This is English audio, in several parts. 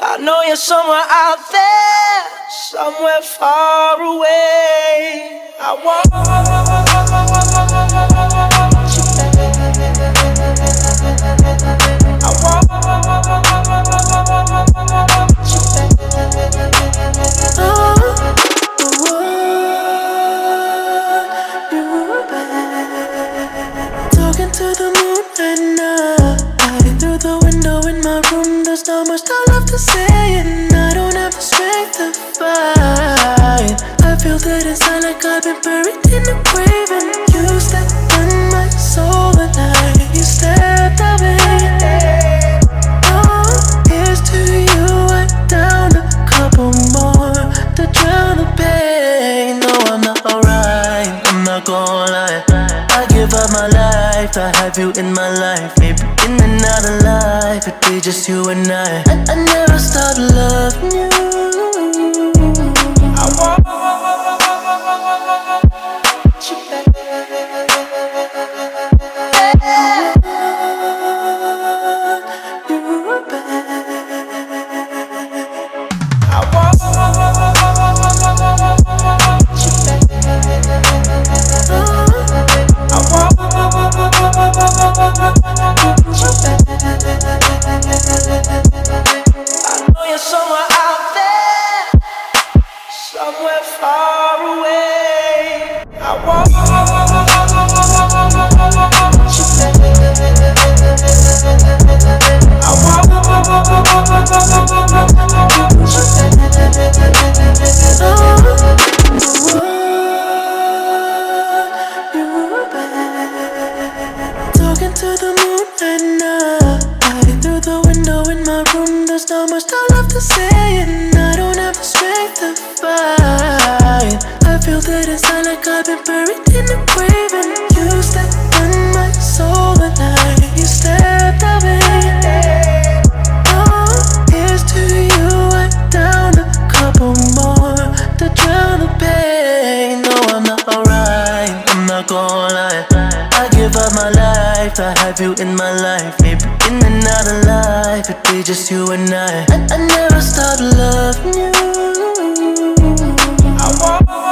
I know you're somewhere out there, somewhere far away. I want you back. I love to say, and I don't have the strength to fight. I feel that inside like I've been buried in a grave, and you stepped on my soul the night you stepped away. Oh, here's to you. I down a couple more to drown the pain. No, I'm not alright. I'm not gonna lie. I give up my life to have you in my just you and I. I, I never stopped loving you. Not much I love to say, and I don't have the strength to fight. I feel that inside like I've been buried in a grave, and you stepped on my soul the night you stepped away. Oh, here's to you. I down a couple more to drown the pain. No, I'm not alright. I'm not gonna lie. I give up my life to have you in my life. Maybe it'd be just you and I. I, I never stopped loving you. I want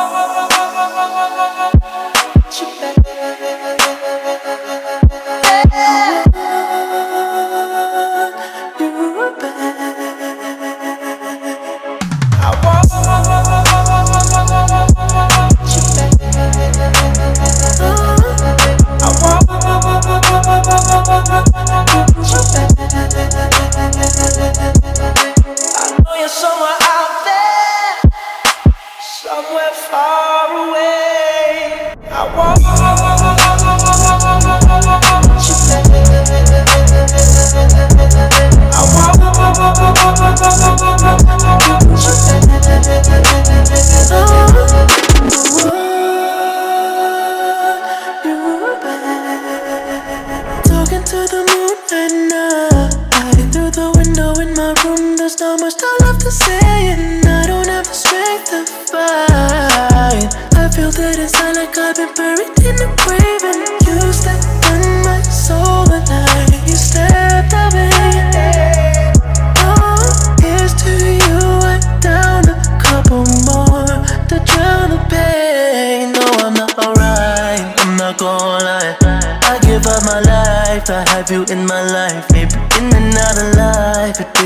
There's not much I love to say, and I don't have the strength to fight. I feel that inside like I've been buried in a grave, and you stepped on my soul the night you stepped away. Oh, here's to you. I down a couple more to drown the pain. No, I'm not alright. I'm not gonna lie. I give up my life to have you in my life. Maybe in and out of life,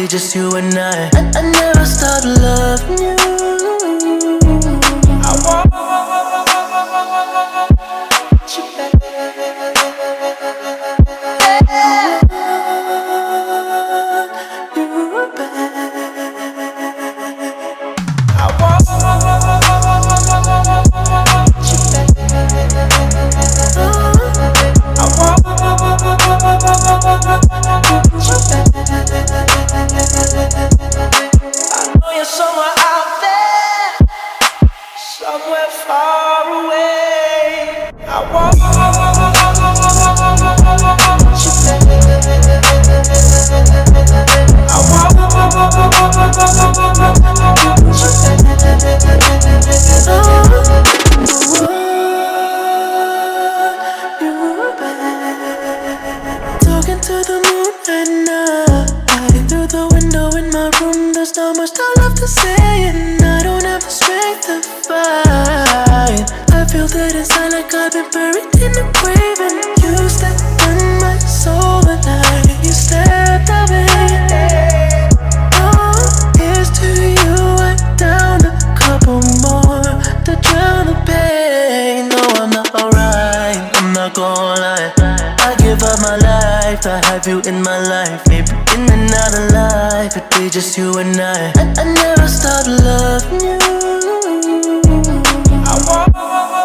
just you and I. I, I never stopped loving you. Not much I left to say, and I don't have the strength to fight. I feel that inside like I've been buried in a grave, and you stepped on my soul the night you stepped away. Oh, here's to you, I down a couple more to drown the pain. No, I'm not alright, I'm not gonna lie. I give up my life to have you in my life. In another it'd be just you and I. I, I never stopped loving you. I want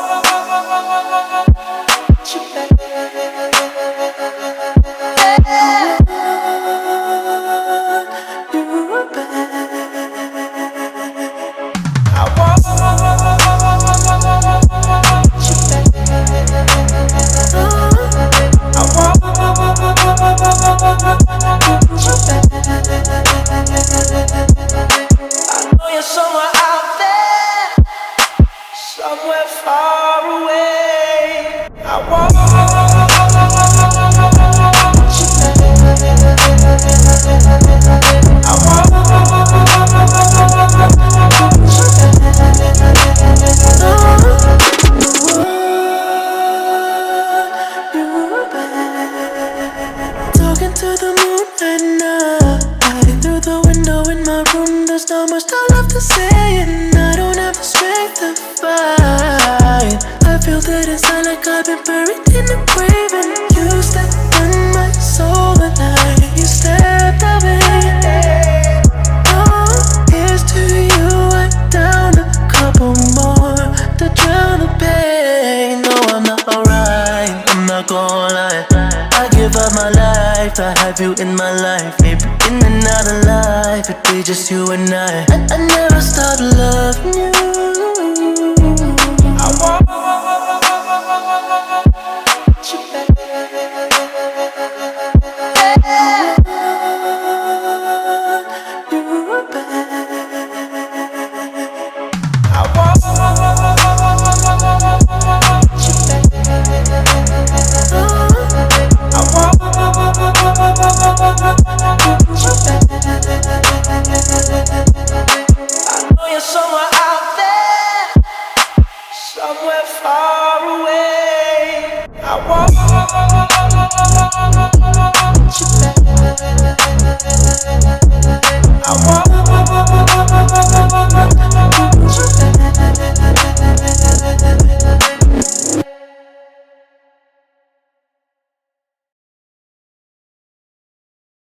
window in my room There's not much I love to say have you in my life. Maybe in another life, it'd be just you and I. I, I never stopped loving you.